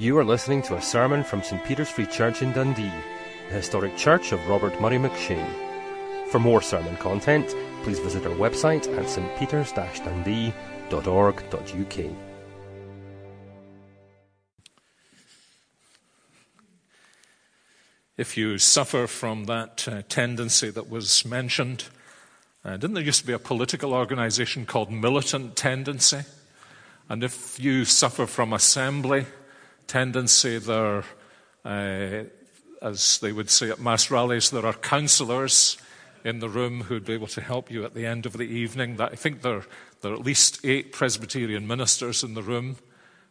You are listening to a sermon from St Peter's Free Church in Dundee, the historic church of Robert Murray McCheyne. For more sermon content, please visit our website at stpeters-dundee.org.uk. If you suffer from that uh, tendency that was mentioned, uh, didn't there used to be a political organization called Militant Tendency? And if you suffer from assembly, tendency. There, uh, as they would say at mass rallies, there are counselors in the room who'd be able to help you at the end of the evening. That, I think there, there are at least eight Presbyterian ministers in the room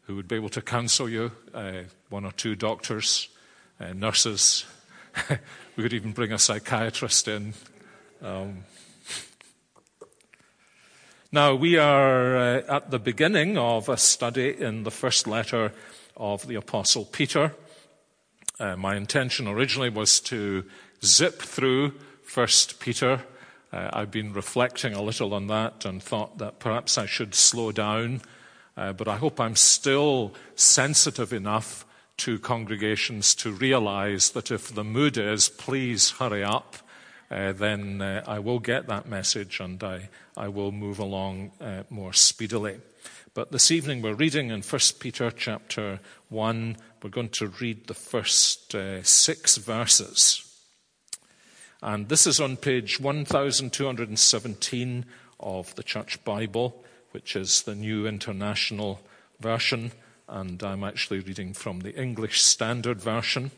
who would be able to counsel you, uh, one or two doctors, uh, nurses. we could even bring a psychiatrist in. Um, now, we are uh, at the beginning of a study in the first letter of the Apostle Peter. Uh, my intention originally was to zip through First Peter. Uh, I've been reflecting a little on that and thought that perhaps I should slow down, uh, but I hope I'm still sensitive enough to congregations to realize that if the mood is, please hurry up, uh, then uh, I will get that message and I, I will move along uh, more speedily. But this evening we're reading in 1 Peter chapter 1. We're going to read the first uh, six verses. And this is on page 1217 of the Church Bible, which is the New International Version. And I'm actually reading from the English Standard Version.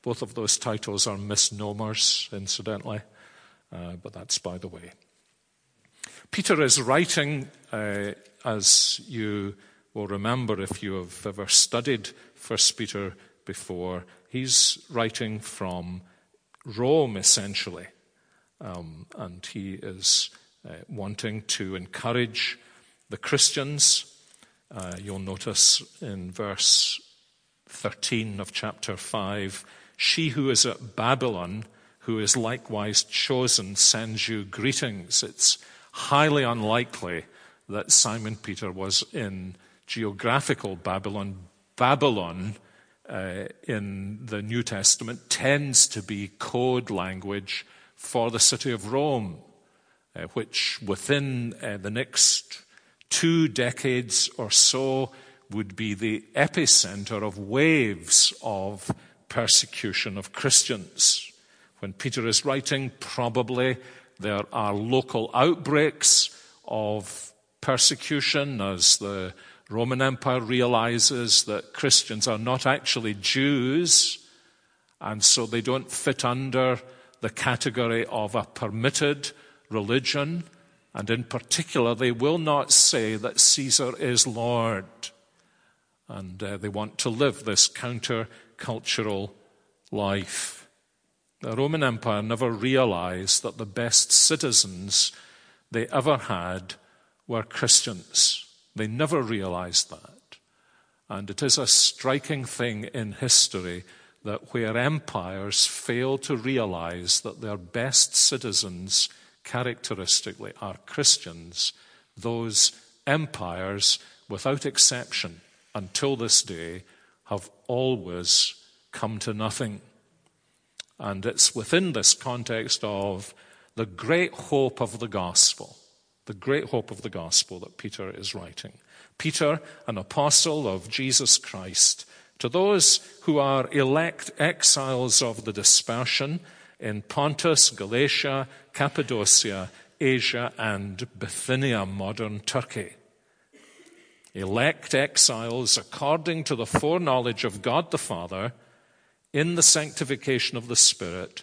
Both of those titles are misnomers, incidentally, uh, but that's by the way. Peter is writing uh, as you will remember if you have ever studied First Peter before, he's writing from Rome essentially. Um, and he is uh, wanting to encourage the Christians. Uh, you'll notice in verse 13 of chapter 5 She who is at Babylon, who is likewise chosen, sends you greetings. It's highly unlikely that Simon Peter was in geographical Babylon. Babylon uh, in the New Testament tends to be code language for the city of Rome, uh, which within uh, the next two decades or so would be the epicenter of waves of persecution of Christians. When Peter is writing, probably there are local outbreaks of persecution as the Roman Empire realizes that Christians are not actually Jews, and so they don't fit under the category of a permitted religion. And in particular, they will not say that Caesar is Lord. And uh, they want to live this counter-cultural life. The Roman Empire never realized that the best citizens they ever had were Christians. They never realized that. And it is a striking thing in history that where empires fail to realize that their best citizens characteristically are Christians, those empires, without exception, until this day, have always come to nothing. And it's within this context of the great hope of the gospel the great hope of the gospel that Peter is writing. Peter, an apostle of Jesus Christ, to those who are elect exiles of the dispersion in Pontus, Galatia, Cappadocia, Asia, and Bithynia, modern Turkey. Elect exiles according to the foreknowledge of God the Father in the sanctification of the Spirit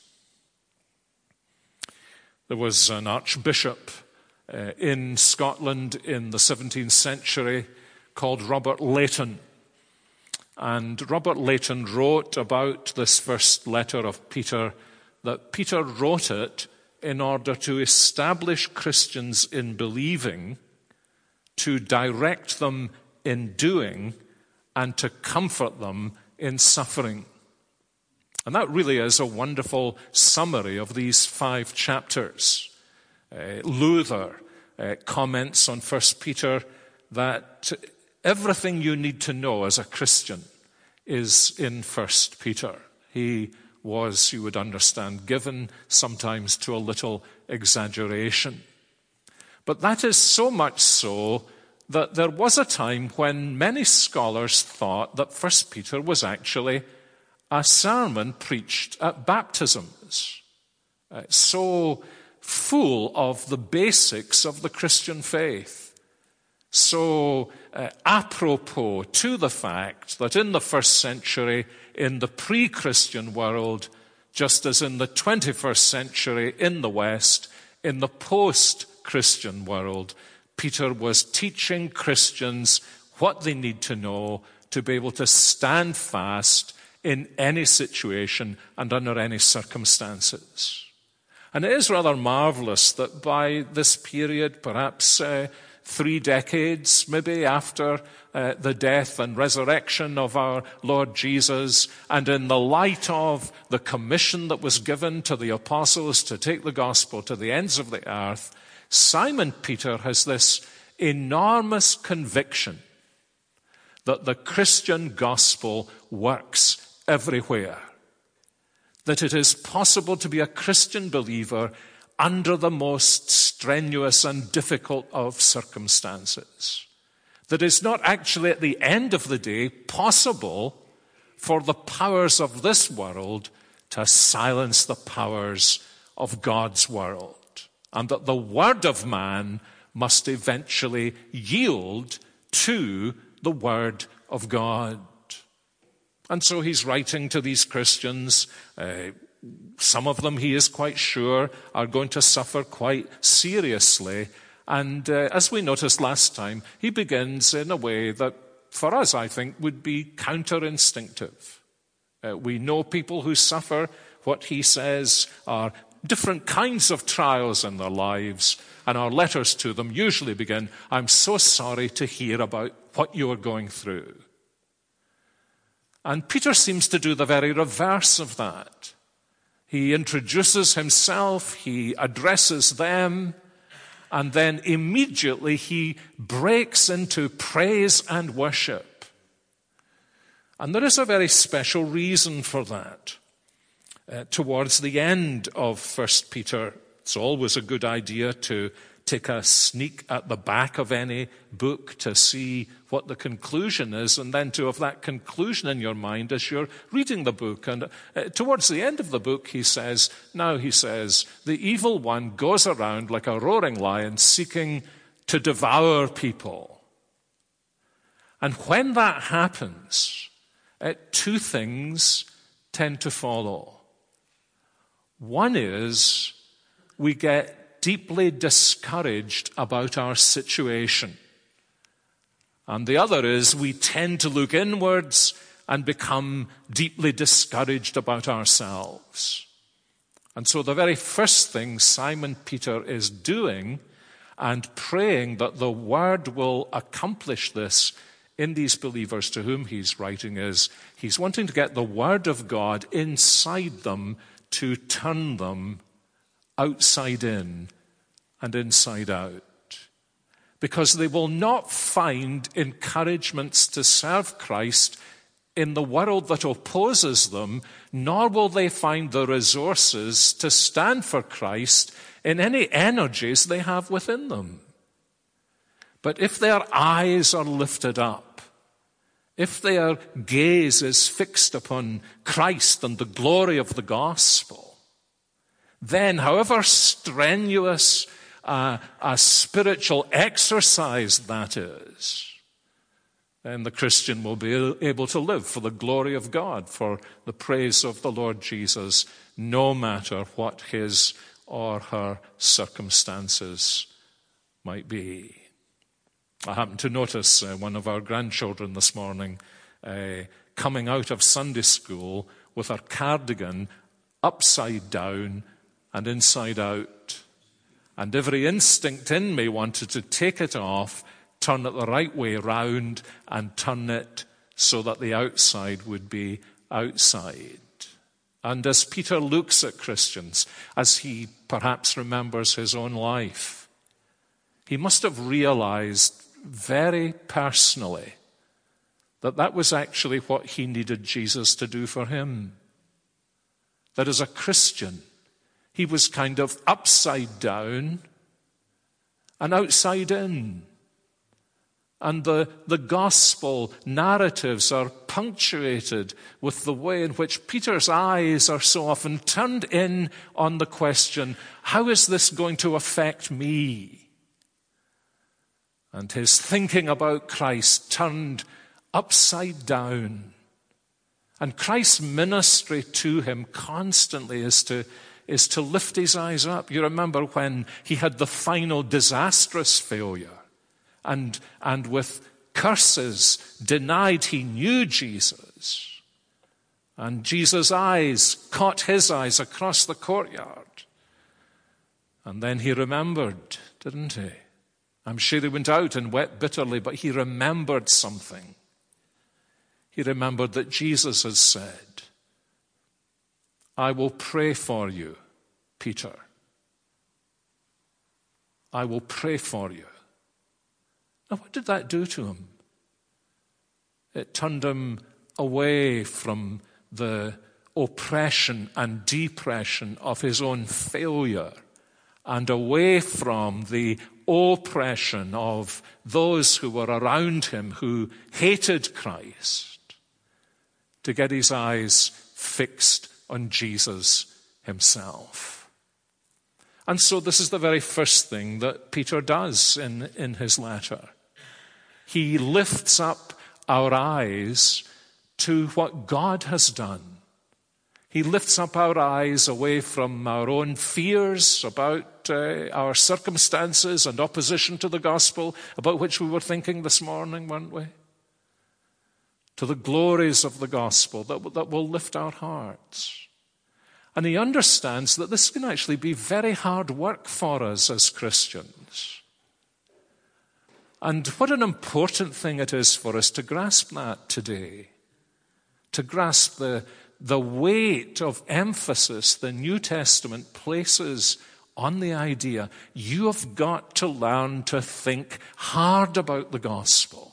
There was an archbishop uh, in Scotland in the 17th century called Robert Leighton. And Robert Leighton wrote about this first letter of Peter that Peter wrote it in order to establish Christians in believing, to direct them in doing, and to comfort them in suffering. And that really is a wonderful summary of these five chapters. Uh, Luther uh, comments on 1 Peter that everything you need to know as a Christian is in 1 Peter. He was, you would understand, given sometimes to a little exaggeration. But that is so much so that there was a time when many scholars thought that 1 Peter was actually a sermon preached at baptisms. Uh, so full of the basics of the Christian faith. So uh, apropos to the fact that in the first century, in the pre Christian world, just as in the 21st century in the West, in the post Christian world, Peter was teaching Christians what they need to know to be able to stand fast in any situation and under any circumstances. And it is rather marvelous that by this period, perhaps uh, three decades maybe after uh, the death and resurrection of our Lord Jesus, and in the light of the commission that was given to the apostles to take the gospel to the ends of the earth, Simon Peter has this enormous conviction that the Christian gospel works everywhere. That it is possible to be a Christian believer under the most strenuous and difficult of circumstances. That it's not actually at the end of the day possible for the powers of this world to silence the powers of God's world. And that the word of man must eventually yield to the word of God. And so he's writing to these Christians. Uh, some of them, he is quite sure, are going to suffer quite seriously. And uh, as we noticed last time, he begins in a way that, for us, I think, would be counterinstinctive. Uh, we know people who suffer what he says are different kinds of trials in their lives, and our letters to them usually begin, I'm so sorry to hear about what you are going through. And Peter seems to do the very reverse of that. He introduces himself, he addresses them, and then immediately he breaks into praise and worship. And there is a very special reason for that. Uh, towards the end of First Peter, it's always a good idea to take a sneak at the back of any book to see what the conclusion is, and then to have that conclusion in your mind as you're reading the book. And uh, towards the end of the book, he says, Now he says, the evil one goes around like a roaring lion seeking to devour people. And when that happens, uh, two things tend to follow. One is we get deeply discouraged about our situation. And the other is we tend to look inwards and become deeply discouraged about ourselves. And so the very first thing Simon Peter is doing and praying that the word will accomplish this in these believers to whom he's writing is he's wanting to get the word of God inside them to turn them outside in and inside out because they will not find encouragements to serve Christ in the world that opposes them, nor will they find the resources to stand for Christ in any energies they have within them. But if their eyes are lifted up, if their gaze is fixed upon Christ and the glory of the gospel, then however strenuous a spiritual exercise that is, then the Christian will be able to live for the glory of God, for the praise of the Lord Jesus, no matter what his or her circumstances might be. I happened to notice uh, one of our grandchildren this morning uh, coming out of Sunday school with her cardigan upside down and inside out. And every instinct in me wanted to take it off, turn it the right way round, and turn it so that the outside would be outside. And as Peter looks at Christians, as he perhaps remembers his own life, he must have realized very personally that that was actually what he needed Jesus to do for him. That as a Christian, he was kind of upside down and outside in. And the, the gospel narratives are punctuated with the way in which Peter's eyes are so often turned in on the question, how is this going to affect me? and his thinking about Christ turned upside down. And Christ's ministry to him constantly is to, is to lift his eyes up. You remember when he had the final disastrous failure and, and with curses denied he knew Jesus. And Jesus' eyes caught his eyes across the courtyard. And then he remembered, didn't he? I'm sure he went out and wept bitterly, but he remembered something. He remembered that Jesus had said, I will pray for you, Peter. I will pray for you. Now, what did that do to him? It turned him away from the oppression and depression of his own failure and away from the oppression of those who were around him who hated Christ to get his eyes fixed on Jesus himself. And so, this is the very first thing that Peter does in, in his letter. He lifts up our eyes to what God has done he lifts up our eyes away from our own fears about uh, our circumstances and opposition to the gospel, about which we were thinking this morning, weren't we? To the glories of the gospel that, that will lift our hearts. And he understands that this can actually be very hard work for us as Christians. And what an important thing it is for us to grasp that today. To grasp the, the weight of emphasis the New Testament places on the idea you have got to learn to think hard about the gospel.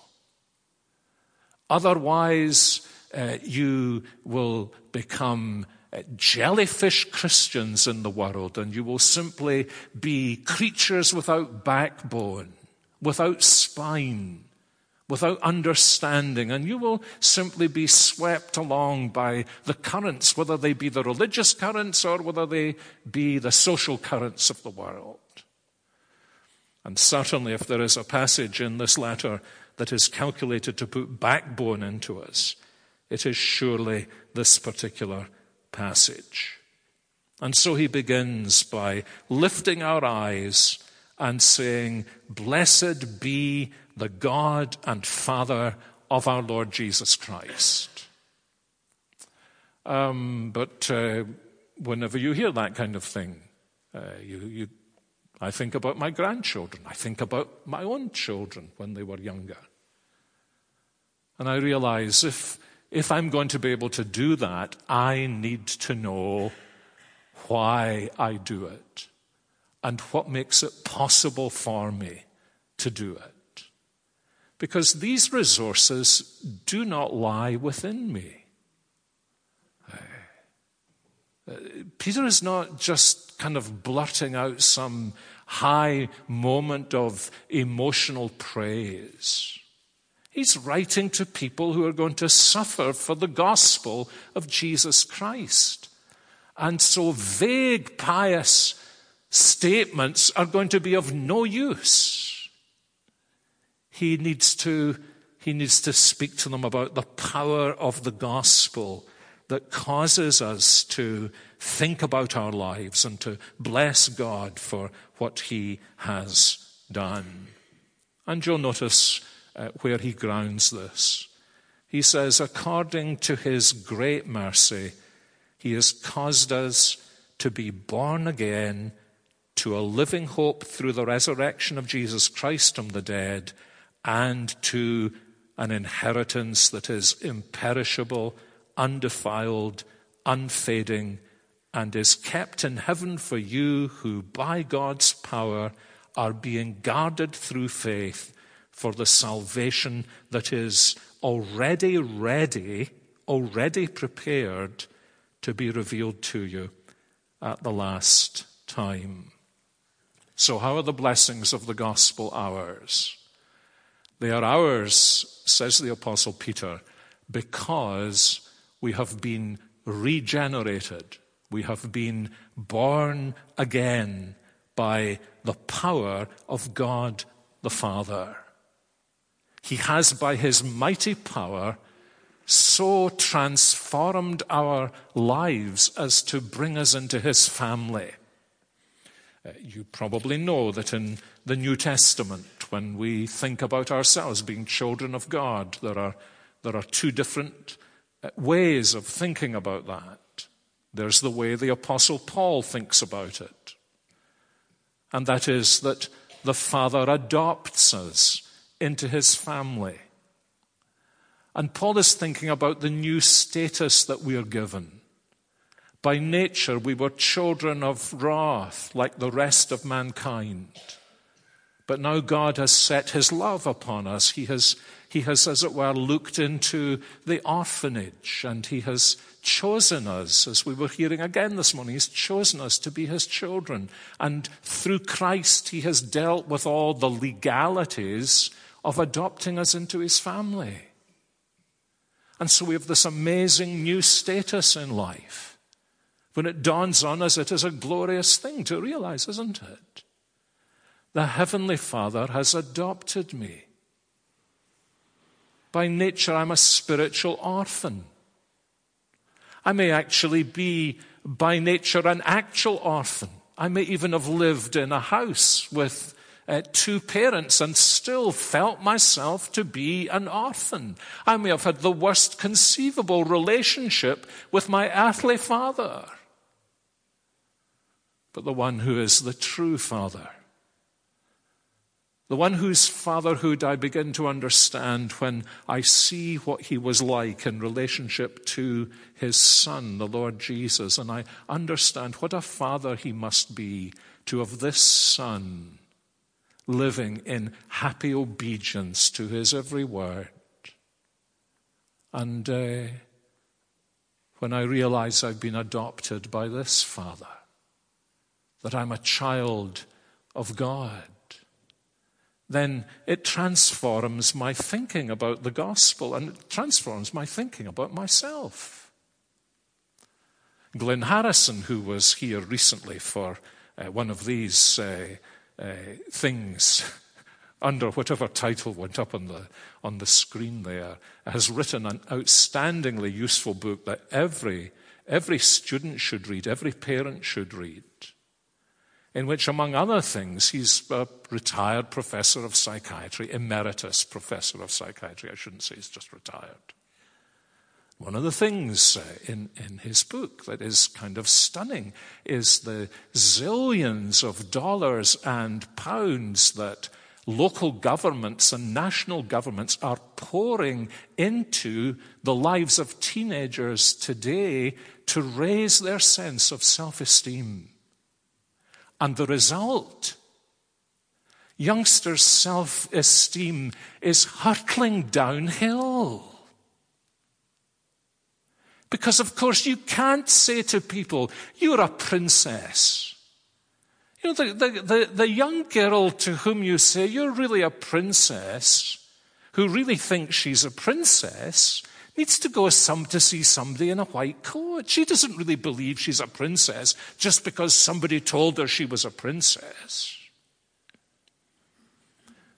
Otherwise, uh, you will become uh, jellyfish Christians in the world and you will simply be creatures without backbone, without spine without understanding, and you will simply be swept along by the currents, whether they be the religious currents or whether they be the social currents of the world. And certainly, if there is a passage in this letter that is calculated to put backbone into us, it is surely this particular passage. And so he begins by lifting our eyes and saying, Blessed be the God and Father of our Lord Jesus Christ. Um, but uh, whenever you hear that kind of thing, uh, you, you, I think about my grandchildren. I think about my own children when they were younger. And I realize if, if I'm going to be able to do that, I need to know why I do it and what makes it possible for me to do it. Because these resources do not lie within me. Uh, Peter is not just kind of blurting out some high moment of emotional praise. He's writing to people who are going to suffer for the gospel of Jesus Christ. And so vague, pious statements are going to be of no use. He needs to, he needs to speak to them about the power of the gospel that causes us to think about our lives and to bless God for what He has done. And you'll notice uh, where he grounds this. He says, according to his great mercy, he has caused us to be born again to a living hope through the resurrection of Jesus Christ from the dead and to an inheritance that is imperishable, undefiled, unfading, and is kept in heaven for you who by God's power are being guarded through faith for the salvation that is already ready, already prepared to be revealed to you at the last time. So, how are the blessings of the gospel ours? They are ours, says the Apostle Peter, because we have been regenerated. We have been born again by the power of God the Father. He has, by his mighty power, so transformed our lives as to bring us into his family. Uh, you probably know that in the New Testament, when we think about ourselves being children of God, there are, there are two different ways of thinking about that. There's the way the Apostle Paul thinks about it, and that is that the Father adopts us into his family. And Paul is thinking about the new status that we are given. By nature, we were children of wrath like the rest of mankind. But now God has set his love upon us. He has, he has, as it were, looked into the orphanage and he has chosen us, as we were hearing again this morning, he's chosen us to be his children. And through Christ, he has dealt with all the legalities of adopting us into his family. And so we have this amazing new status in life. When it dawns on us, it is a glorious thing to realize, isn't it? The Heavenly Father has adopted me. By nature, I'm a spiritual orphan. I may actually be, by nature, an actual orphan. I may even have lived in a house with uh, two parents and still felt myself to be an orphan. I may have had the worst conceivable relationship with my earthly father. But the one who is the true father, the one whose fatherhood I begin to understand when I see what he was like in relationship to his son, the Lord Jesus, and I understand what a father he must be to have this son living in happy obedience to his every word. And uh, when I realize I've been adopted by this Father, that I'm a child of God, then it transforms my thinking about the gospel and it transforms my thinking about myself. Glynn Harrison, who was here recently for uh, one of these uh, uh, things under whatever title went up on the, on the screen there, has written an outstandingly useful book that every, every student should read, every parent should read, in which, among other things, he's a retired professor of psychiatry, emeritus professor of psychiatry. I shouldn't say he's just retired. One of the things uh, in, in his book that is kind of stunning is the zillions of dollars and pounds that local governments and national governments are pouring into the lives of teenagers today to raise their sense of self esteem. And the result youngsters' self esteem is hurtling downhill. Because, of course, you can't say to people, You're a princess. You know, the, the, the, the young girl to whom you say, You're really a princess, who really thinks she's a princess needs to go some to see somebody in a white coat. She doesn't really believe she's a princess just because somebody told her she was a princess.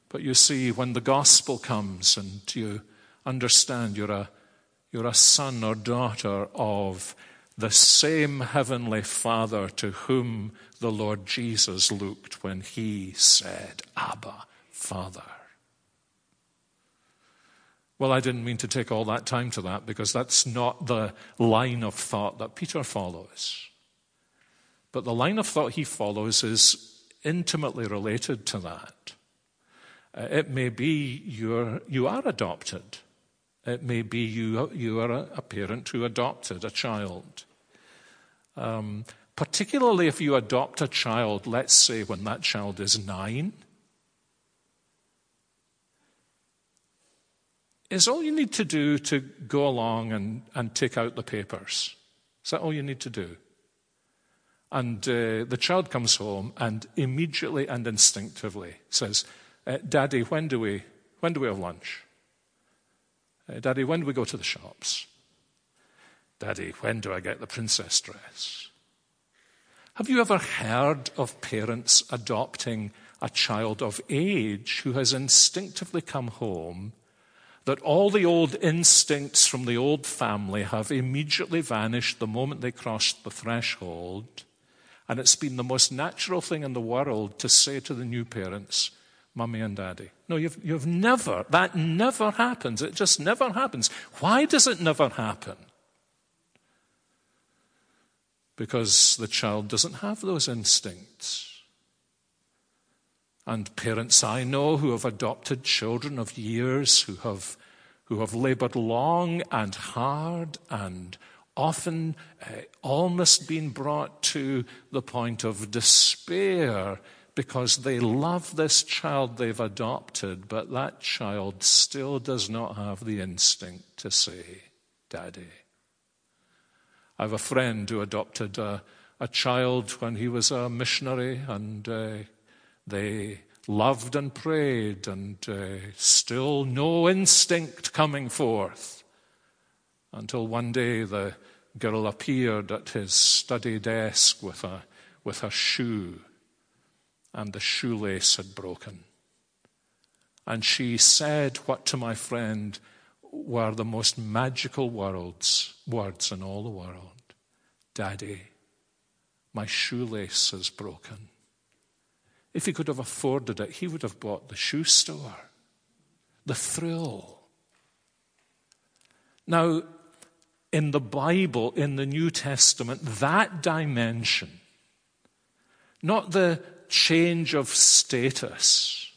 But you see, when the gospel comes and you understand you're a, you're a son or daughter of the same heavenly Father to whom the Lord Jesus looked when he said, Abba, Father. Well, I didn't mean to take all that time to that because that's not the line of thought that Peter follows. But the line of thought he follows is intimately related to that. Uh, it may be you're, you are adopted. It may be you, you are a, parent who adopted a child. Um, particularly if you adopt a child, let's say when that child is nine is all you need to do to go along and, and take out the papers. Is that all you need to do? And uh, the child comes home and immediately and instinctively says, uh, Daddy, when do, we, when do we have lunch? Uh, Daddy, when do we go to the shops? Daddy, when do I get the princess dress? Have you ever heard of parents adopting a child of age who has instinctively come home that all the old instincts from the old family have immediately vanished the moment they crossed the threshold. And it's been the most natural thing in the world to say to the new parents, Mummy and Daddy. No, you've, you've never, that never happens. It just never happens. Why does it never happen? Because the child doesn't have those instincts. And parents I know who have adopted children of years, who have who have labored long and hard and often uh, almost been brought to the point of despair because they love this child they've adopted, but that child still does not have the instinct to say, Daddy. I have a friend who adopted a, a child when he was a missionary, and uh, they loved and prayed, and uh, still no instinct coming forth. Until one day the girl appeared at his study desk with a, with a shoe, and the shoelace had broken. And she said what to my friend were the most magical words, words in all the world Daddy, my shoelace is broken. If he could have afforded it, he would have bought the shoe store, the thrill. Now, in the Bible, in the New Testament, that dimension, not the change of status,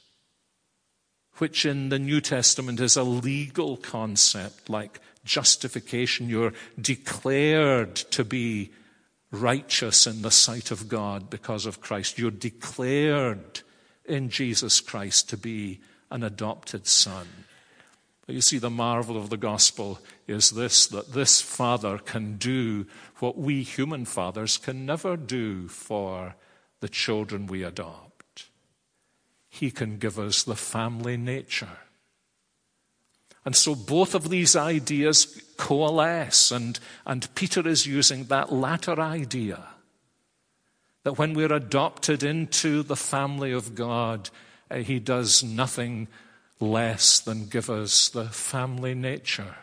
which in the New Testament is a legal concept like justification, you're declared to be righteous in the sight of God because of Christ. You're declared in Jesus Christ to be an adopted son. But you see, the marvel of the gospel is this that this father can do what we human fathers can never do for the children we adopt. He can give us the family nature. And so both of these ideas coalesce, and, and Peter is using that latter idea that when we're adopted into the family of God, uh, he does nothing less than give us the family nature.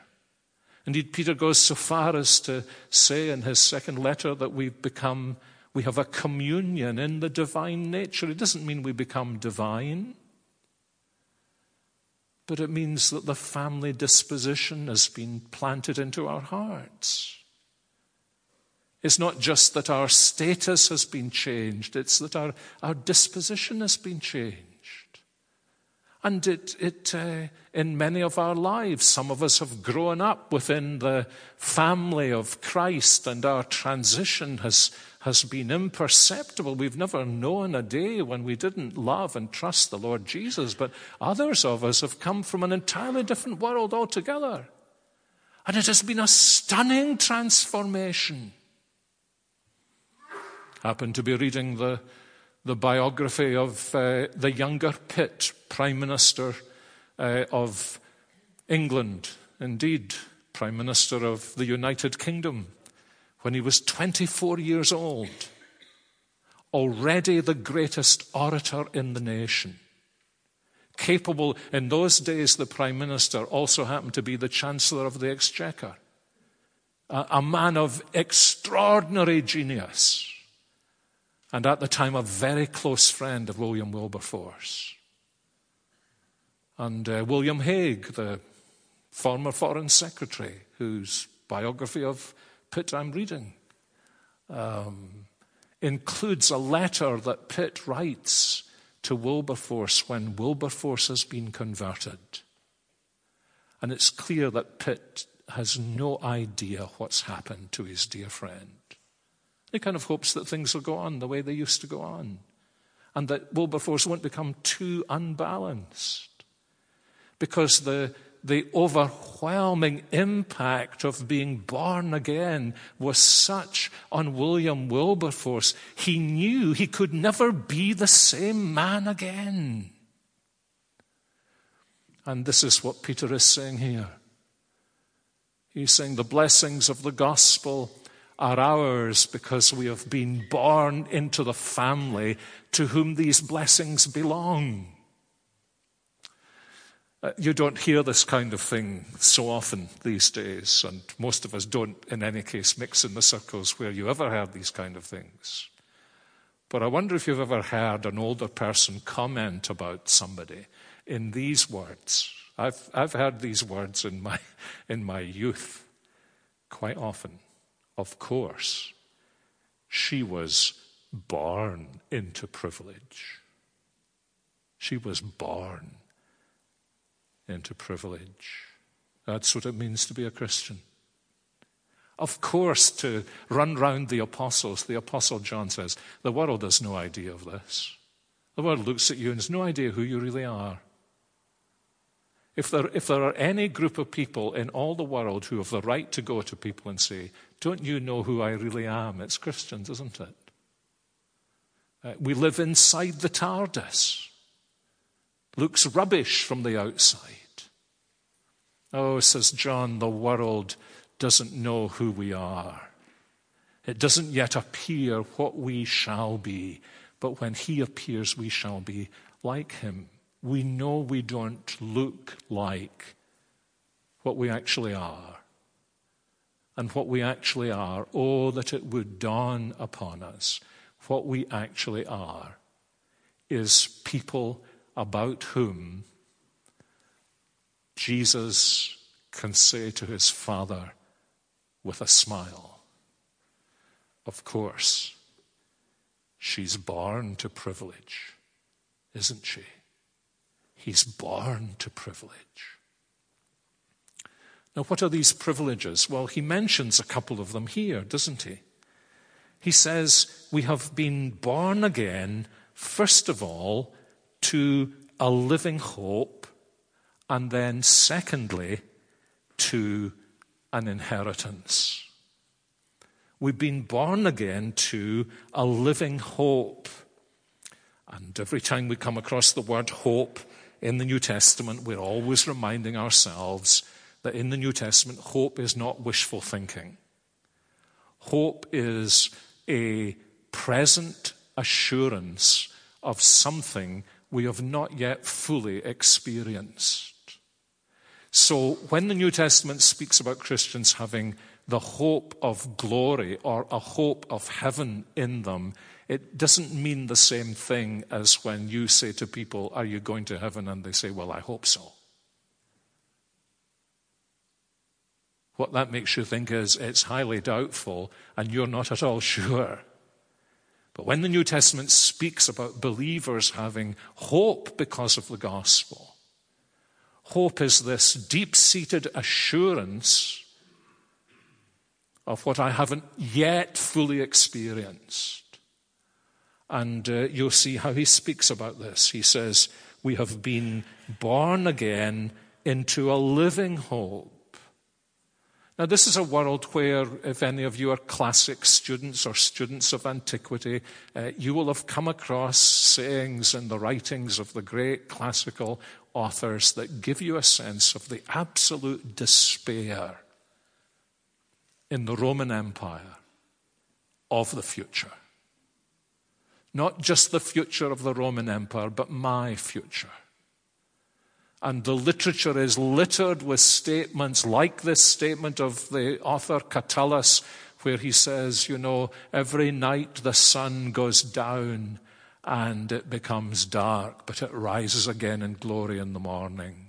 Indeed, Peter goes so far as to say in his second letter that we've become, we have a communion in the divine nature. It doesn't mean we become divine but it means that the family disposition has been planted into our hearts. It's not just that our status has been changed, it's that our, our disposition has been changed. And it, it uh, in many of our lives, some of us have grown up within the family of Christ, and our transition has has been imperceptible. We've never known a day when we didn't love and trust the Lord Jesus, but others of us have come from an entirely different world altogether. And it has been a stunning transformation. Happened to be reading the, the biography of uh, the younger Pitt, Prime Minister uh, of England, indeed, Prime Minister of the United Kingdom, when he was 24 years old, already the greatest orator in the nation. Capable, in those days, the Prime Minister also happened to be the Chancellor of the Exchequer, a, a man of extraordinary genius, and at the time a very close friend of William Wilberforce. And uh, William Hague, the former Foreign Secretary, whose biography of Pitt I'm reading, um, includes a letter that Pitt writes to Wilberforce when Wilberforce has been converted. And it's clear that Pitt has no idea what's happened to his dear friend. He kind of hopes that things will go on the way they used to go on, and that Wilberforce won't become too unbalanced. Because the the overwhelming impact of being born again was such on William Wilberforce, he knew he could never be the same man again. And this is what Peter is saying here. He's saying the blessings of the gospel are ours because we have been born into the family to whom these blessings belong. Uh, you don't hear this kind of thing so often these days, and most of us don't, in any case, mix in the circles where you ever heard these kind of things. But I wonder if you've ever heard an older person comment about somebody in these words. I've, I've heard these words in my, in my youth quite often. Of course, she was born into privilege. She was born into privilege. That's what it means to be a Christian. Of course, to run round the apostles, the apostle John says, the world has no idea of this. The world looks at you and has no idea who you really are. If there, if there are any group of people in all the world who have the right to go to people and say, Don't you know who I really am? It's Christians, isn't it? Uh, we live inside the TARDIS. Looks rubbish from the outside. Oh, says John, the world doesn't know who we are. It doesn't yet appear what we shall be, but when he appears, we shall be like him. We know we don't look like what we actually are. And what we actually are, oh, that it would dawn upon us. What we actually are is people about whom Jesus can say to his Father with a smile, Of course, she's born to privilege, isn't she? He's born to privilege. Now, what are these privileges? Well, he mentions a couple of them here, doesn't he? He says, We have been born again, first of all, to a living hope and then, secondly, to an inheritance. We've been born again to a living hope. And every time we come across the word hope in the New Testament, we're always reminding ourselves that in the New Testament, hope is not wishful thinking. Hope is a present assurance of something we have not yet fully experienced. So when the New Testament speaks about Christians having the hope of glory or a hope of heaven in them, it doesn't mean the same thing as when you say to people, Are you going to heaven? And they say, Well, I hope so. What that makes you think is it's highly doubtful and you're not at all sure. But when the New Testament speaks about believers having hope because of the gospel, Hope is this deep seated assurance of what I haven't yet fully experienced. And uh, you'll see how he speaks about this. He says, We have been born again into a living hope. Now, this is a world where, if any of you are classic students or students of antiquity, uh, you will have come across sayings in the writings of the great classical authors that give you a sense of the absolute despair in the Roman Empire of the future. Not just the future of the Roman Empire, but my future. And the literature is littered with statements like this statement of the author Catullus, where he says, you know, every night the sun goes down and it becomes dark, but it rises again in glory in the morning.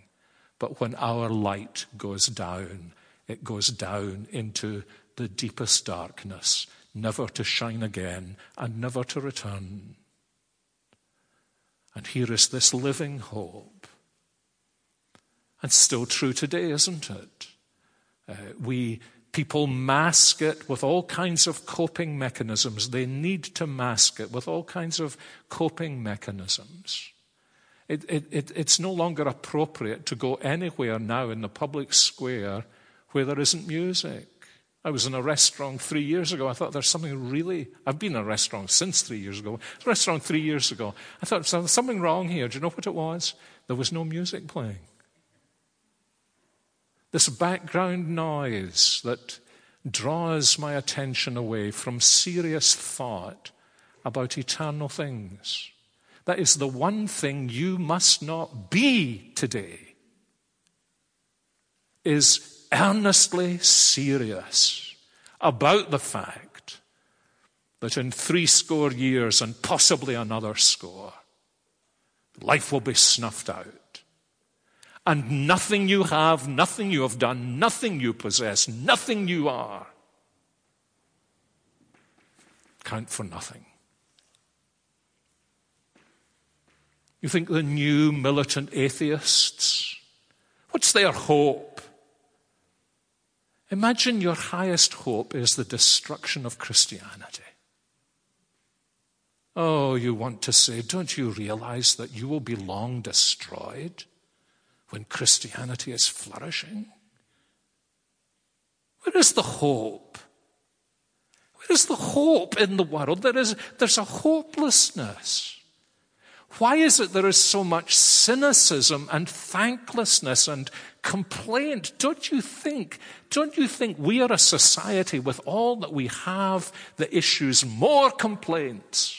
But when our light goes down, it goes down into the deepest darkness, never to shine again and never to return. And here is this living hope and still true today, isn't it? Uh, we people mask it with all kinds of coping mechanisms. They need to mask it with all kinds of coping mechanisms. It, it, it, it's no longer appropriate to go anywhere now in the public square where there isn't music. I was in a restaurant three years ago. I thought there's something really. I've been in a restaurant since three years ago. Restaurant three years ago. I thought there's something wrong here. Do you know what it was? There was no music playing this background noise that draws my attention away from serious thought about eternal things. That is the one thing you must not be today is earnestly serious about the fact that in three score years and possibly another score, life will be snuffed out and nothing you have, nothing you have done, nothing you possess, nothing you are count for nothing. You think the new militant atheists, what's their hope? Imagine your highest hope is the destruction of Christianity. Oh, you want to say, don't you realize that you will be long destroyed? When Christianity is flourishing? Where is the hope? Where is the hope in the world? There is, there's a hopelessness. Why is it there is so much cynicism and thanklessness and complaint? Don't you think, don't you think we are a society with all that we have that issues more complaints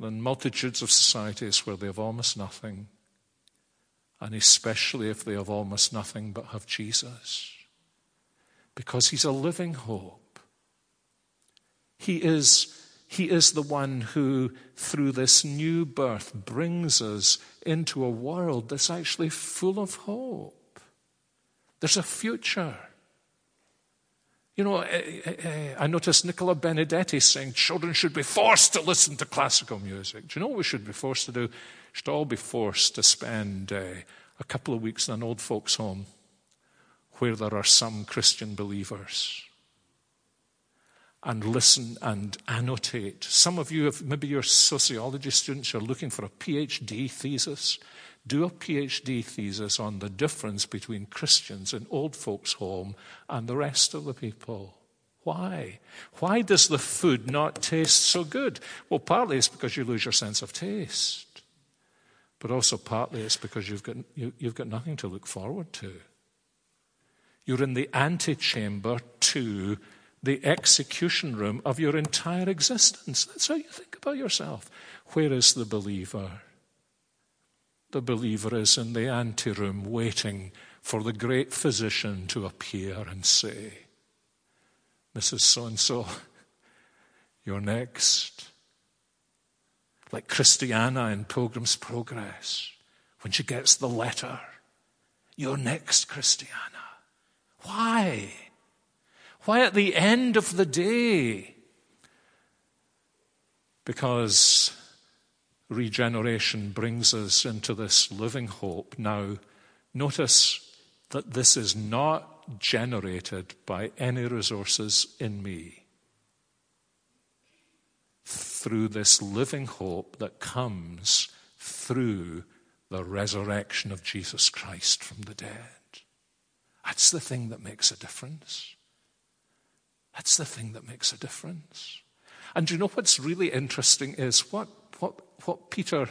than multitudes of societies where they have almost nothing? And especially if they have almost nothing but have Jesus. Because he's a living hope. He is, he is the one who, through this new birth, brings us into a world that's actually full of hope. There's a future. You know, eh, eh, eh, I noticed Nicola Benedetti saying children should be forced to listen to classical music. Do you know what we should be forced to do? Should all be forced to spend uh, a couple of weeks in an old folks' home where there are some Christian believers and listen and annotate. Some of you, have, maybe you're sociology students, you're looking for a PhD thesis. Do a PhD thesis on the difference between Christians in old folks' home and the rest of the people. Why? Why does the food not taste so good? Well, partly it's because you lose your sense of taste but also partly it's because you've got, you, have got nothing to look forward to. You're in the antechamber to the execution room of your entire existence. That's how you think about yourself. Where is the believer? The believer is in the anteroom waiting for the great physician to appear and say, Mrs. So and so, you're next like Christiana in Pilgrim's Progress, when she gets the letter. You're next, Christiana. Why? Why at the end of the day? Because regeneration brings us into this living hope. Now, notice that this is not generated by any resources in me through this living hope that comes through the resurrection of Jesus Christ from the dead. That's the thing that makes a difference. That's the thing that makes a difference. And you know what's really interesting is what, what, what Peter,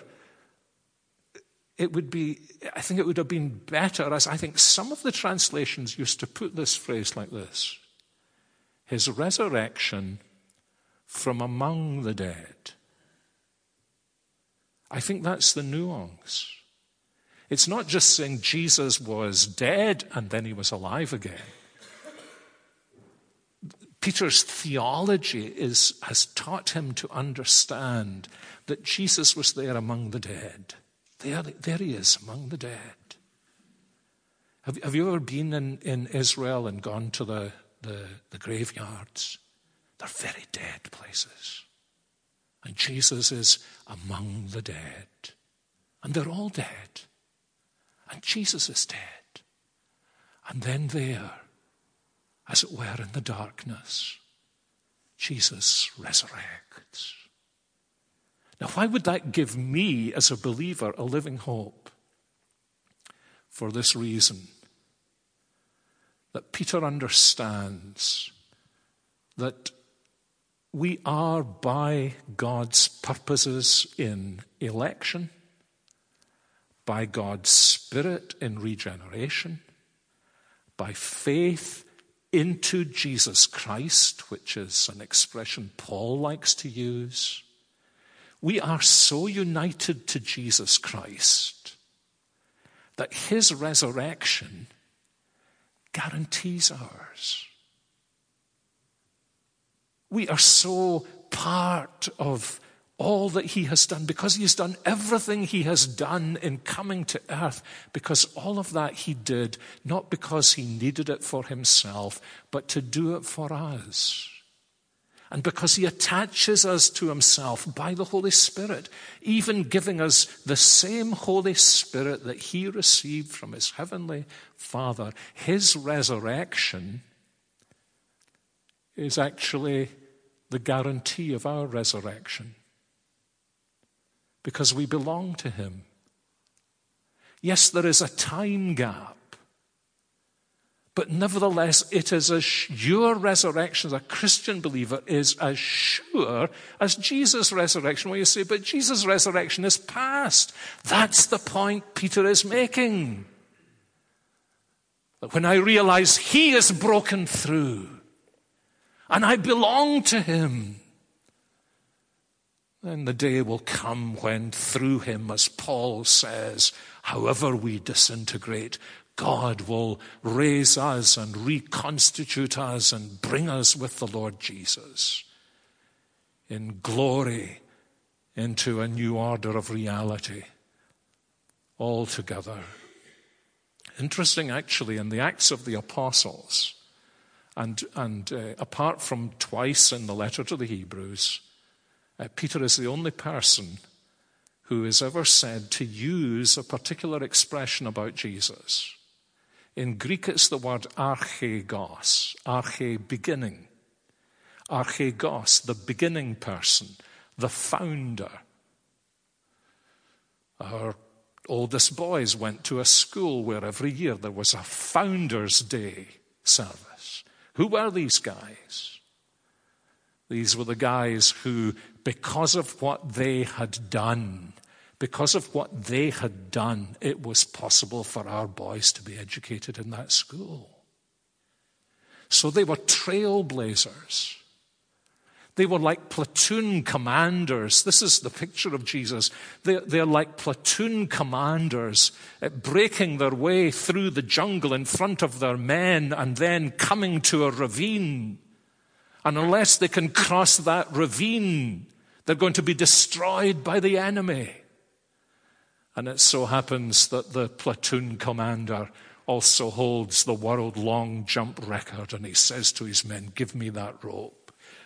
it would be, I think it would have been better, as I think some of the translations used to put this phrase like this His resurrection from among the dead. I think that's the nuance. It's not just saying Jesus was dead and then he was alive again. Peter's theology is, has taught him to understand that Jesus was there among the dead. There, there he is among the dead. Have, have you ever been in, in Israel and gone to the, the, the graveyards? They're very dead places. And Jesus is among the dead. And they're all dead. And Jesus is dead. And then there, as it were, in the darkness, Jesus resurrects. Now, why would that give me, as a believer, a living hope? For this reason that Peter understands that we are, by God's purposes in election, by God's Spirit in regeneration, by faith into Jesus Christ, which is an expression Paul likes to use. We are so united to Jesus Christ that his resurrection guarantees ours. We are so part of all that he has done because he has done everything he has done in coming to earth. Because all of that he did not because he needed it for himself but to do it for us. And because he attaches us to himself by the Holy Spirit, even giving us the same Holy Spirit that he received from his heavenly Father, his resurrection is actually the guarantee of our resurrection because we belong to Him. Yes, there is a time gap, but nevertheless, it is as your resurrection as a Christian believer is as sure as Jesus' resurrection. Where you say, but Jesus' resurrection is past. That's the point Peter is making. That when I realize He is broken through and I belong to Him, then the day will come when, through him, as Paul says, however we disintegrate, God will raise us and reconstitute us and bring us with the Lord Jesus in glory into a new order of reality altogether. Interesting, actually, in the Acts of the Apostles, and, and uh, apart from twice in the letter to the Hebrews, uh, Peter is the only person who is ever said to use a particular expression about Jesus. In Greek, it's the word archegos, arche, beginning. Archegos, the beginning person, the founder. Our oldest boys went to a school where every year there was a Founders' Day service. Who were these guys? These were the guys who, because of what they had done, because of what they had done, it was possible for our boys to be educated in that school. So they were trailblazers. They were like platoon commanders. This is the picture of Jesus. They're, they're like platoon commanders uh, breaking their way through the jungle in front of their men and then coming to a ravine and unless they can cross that ravine, they're going to be destroyed by the enemy. And it so happens that the platoon commander also holds the world long jump record, and he says to his men, Give me that rope.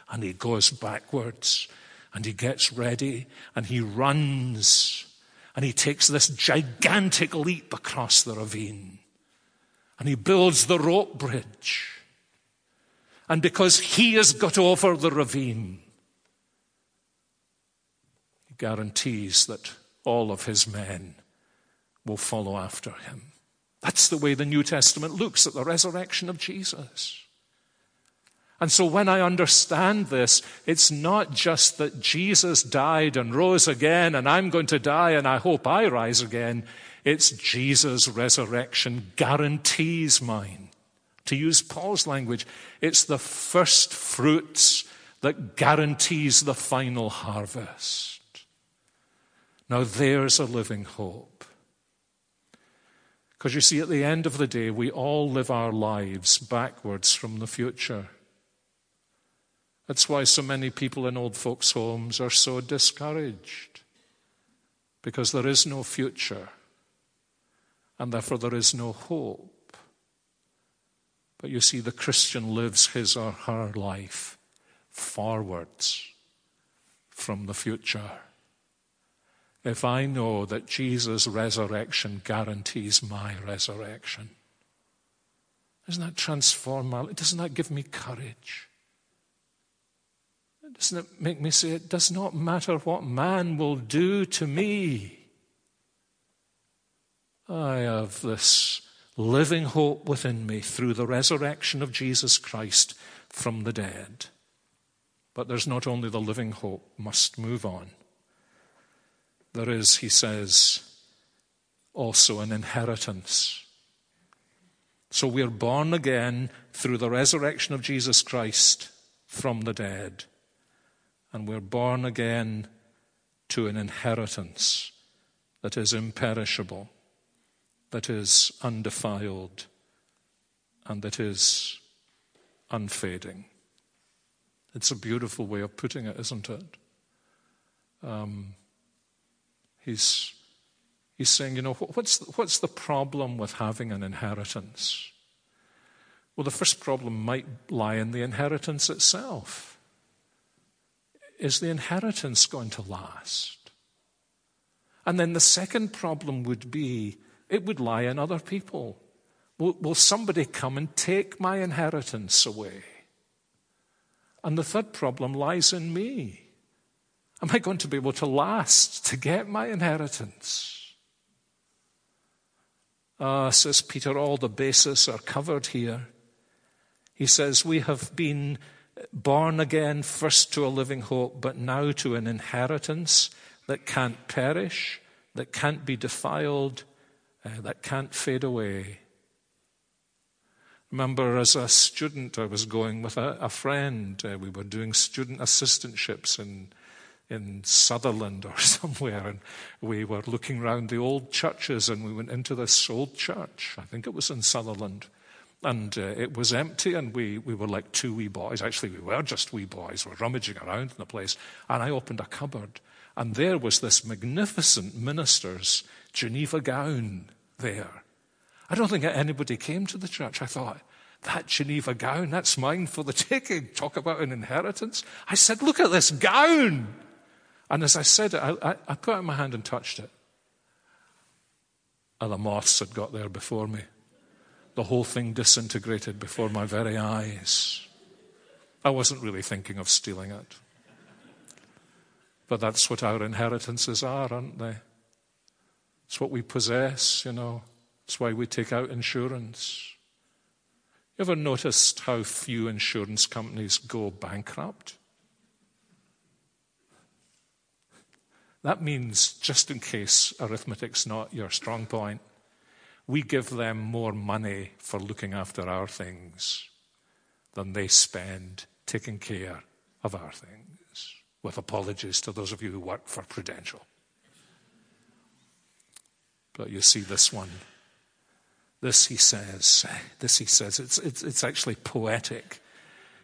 And he goes backwards, and he gets ready, and he runs, and he takes this gigantic leap across the ravine, and he builds the rope bridge. And because he has got over the ravine, he guarantees that all of his men will follow after him. That's the way the New Testament looks at the resurrection of Jesus. And so when I understand this, it's not just that Jesus died and rose again, and I'm going to die and I hope I rise again. It's Jesus' resurrection guarantees mine. To use Paul's language, it's the first fruits that guarantees the final harvest. Now there's a living hope. Because you see, at the end of the day, we all live our lives backwards from the future. That's why so many people in old folks' homes are so discouraged. Because there is no future, and therefore there is no hope. But you see, the Christian lives his or her life forwards from the future. If I know that Jesus' resurrection guarantees my resurrection, doesn't that transform my life? Doesn't that give me courage? Doesn't it make me say, it does not matter what man will do to me? I have this living hope within me through the resurrection of Jesus Christ from the dead. But there's not only the living hope, must move on. There is, he says, also an inheritance. So we're born again through the resurrection of Jesus Christ from the dead and we're born again to an inheritance that is imperishable, that is undefiled, and that is unfading. It's a beautiful way of putting it, isn't it? Um, he's, he's saying, you know, what's the, what's the problem with having an inheritance? Well, the first problem might lie in the inheritance itself is the inheritance going to last? And then the second problem would be it would lie in other people. Will, will somebody come and take my inheritance away? And the third problem lies in me. Am I going to be able to last to get my inheritance? Ah, says Peter, all the bases are covered here. He says, We have been born again first to a living hope, but now to an inheritance that can't perish, that can't be defiled, uh, that can't fade away. Remember, as a student, I was going with a, a friend. Uh, we were doing student assistantships in, in Sutherland or somewhere, and we were looking around the old churches, and we went into this old church. I think it was in Sutherland and uh, it was empty, and we, we were like two wee boys. Actually, we were just wee boys. We were rummaging around in the place. And I opened a cupboard, and there was this magnificent minister's Geneva gown there. I don't think anybody came to the church. I thought, that Geneva gown, that's mine for the taking. Talk about an inheritance. I said, look at this gown. And as I said it, I, I, I put out my hand and touched it. And the moths had got there before me the whole thing disintegrated before my very eyes. I wasn't really thinking of stealing it. But that's what our inheritances are, aren't they? It's what we possess, you know. It's why we take out insurance. You ever noticed how few insurance companies go bankrupt? That means, just in case arithmetic's not your strong point, we give them more money for looking after our things than they spend taking care of our things, with apologies to those of you who work for Prudential. But you see this one. This, he says, this, he says, it's, it's, it's actually poetic.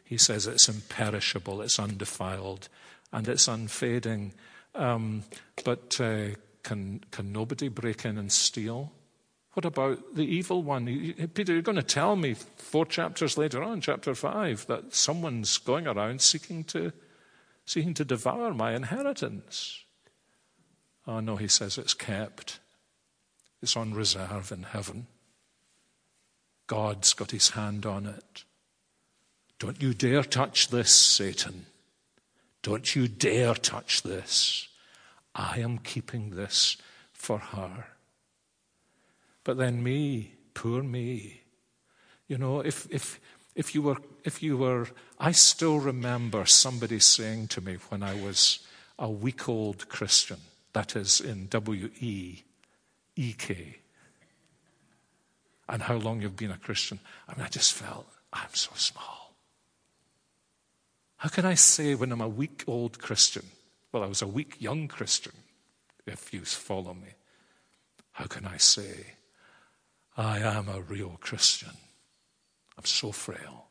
He says it's imperishable, it's undefiled, and it's unfading. Um, but uh, can, can nobody break in and steal? What about the evil one? Peter, you're going to tell me four chapters later on, chapter five, that someone's going around seeking to, seeking to devour my inheritance. Oh, no, he says it's kept. It's on reserve in heaven. God's got his hand on it. Don't you dare touch this, Satan. Don't you dare touch this. I am keeping this for her. But then me, poor me. You know, if, if, if, you were, if you were, I still remember somebody saying to me when I was a week old Christian, that is in W E E K, and how long you've been a Christian. I mean, I just felt, I'm so small. How can I say when I'm a week old Christian? Well, I was a weak young Christian, if you follow me. How can I say, I am a real Christian? I'm so frail.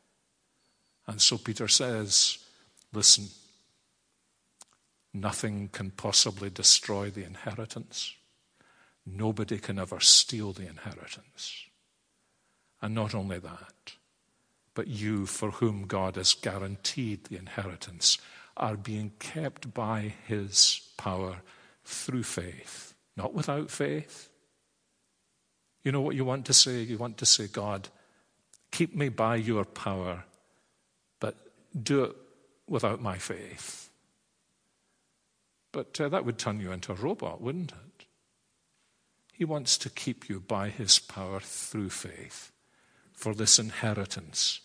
And so Peter says, listen, nothing can possibly destroy the inheritance. Nobody can ever steal the inheritance. And not only that, but you, for whom God has guaranteed the inheritance, are being kept by his power through faith, not without faith. You know what you want to say? You want to say, God, keep me by your power, but do it without my faith. But uh, that would turn you into a robot, wouldn't it? He wants to keep you by his power through faith for this inheritance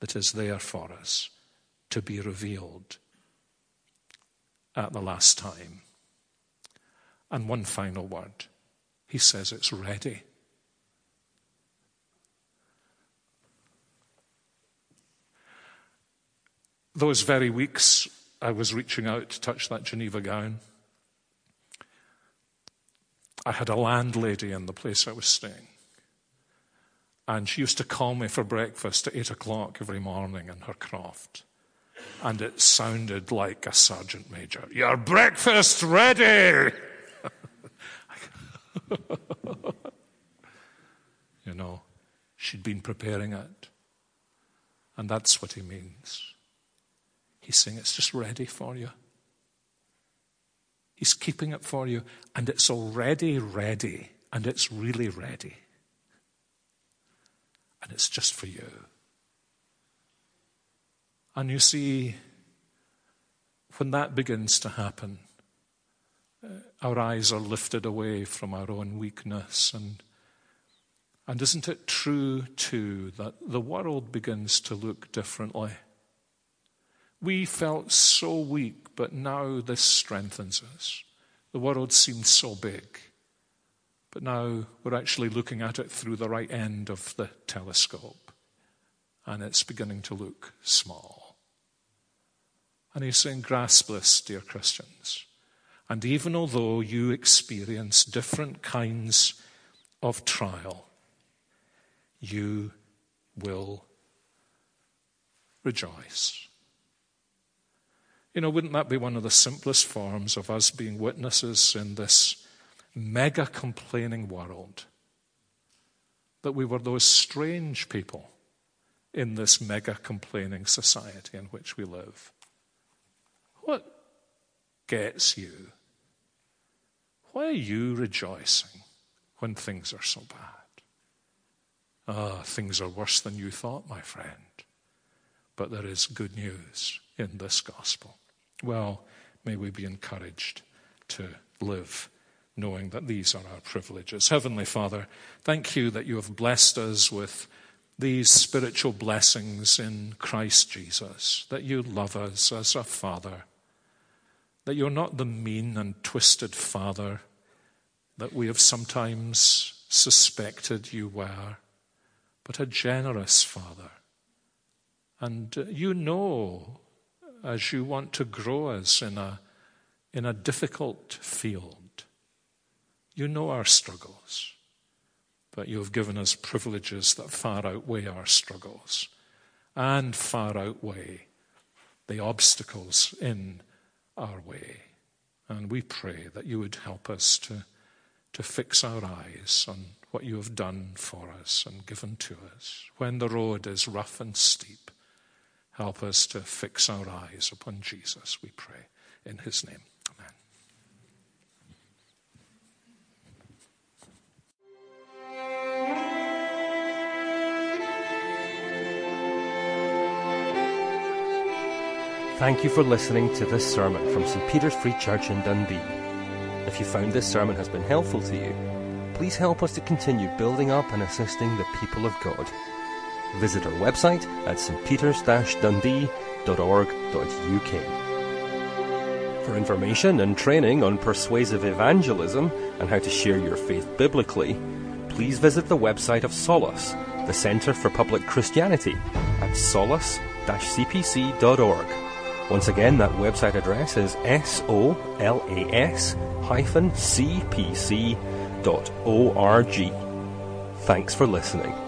that is there for us to be revealed at the last time. And one final word. He says it's ready. Those very weeks, I was reaching out to touch that Geneva gown. I had a landlady in the place I was staying. And she used to call me for breakfast at eight o'clock every morning in her croft and it sounded like a sergeant major. Your breakfast ready! you know, she'd been preparing it. And that's what he means. He's saying it's just ready for you. He's keeping it for you, and it's already ready, and it's really ready. And it's just for you. And you see, when that begins to happen, uh, our eyes are lifted away from our own weakness. And, and isn't it true, too, that the world begins to look differently? We felt so weak, but now this strengthens us. The world seemed so big, but now we're actually looking at it through the right end of the telescope, and it's beginning to look small. And he's saying, grasp this, dear Christians. And even although you experience different kinds of trial, you will rejoice. You know, wouldn't that be one of the simplest forms of us being witnesses in this mega complaining world? That we were those strange people in this mega complaining society in which we live. What gets you? Why are you rejoicing when things are so bad? Ah, things are worse than you thought, my friend. But there is good news in this gospel. Well, may we be encouraged to live knowing that these are our privileges. Heavenly Father, thank you that you have blessed us with these spiritual blessings in Christ Jesus, that you love us as a Father that you're not the mean and twisted father that we have sometimes suspected you were, but a generous father. And you know, as you want to grow us in a, in a difficult field, you know our struggles, but you have given us privileges that far outweigh our struggles and far outweigh the obstacles in our way. And we pray that you would help us to, to fix our eyes on what you have done for us and given to us. When the road is rough and steep, help us to fix our eyes upon Jesus, we pray. In his name. Amen. Thank you for listening to this sermon from St. Peter's Free Church in Dundee. If you found this sermon has been helpful to you, please help us to continue building up and assisting the people of God. Visit our website at stpeters-dundee.org.uk. For information and training on persuasive evangelism and how to share your faith biblically, please visit the website of Solas, the Centre for Public Christianity, at solas-cpc.org. Once again, that website address is solas-cpc.org. Thanks for listening.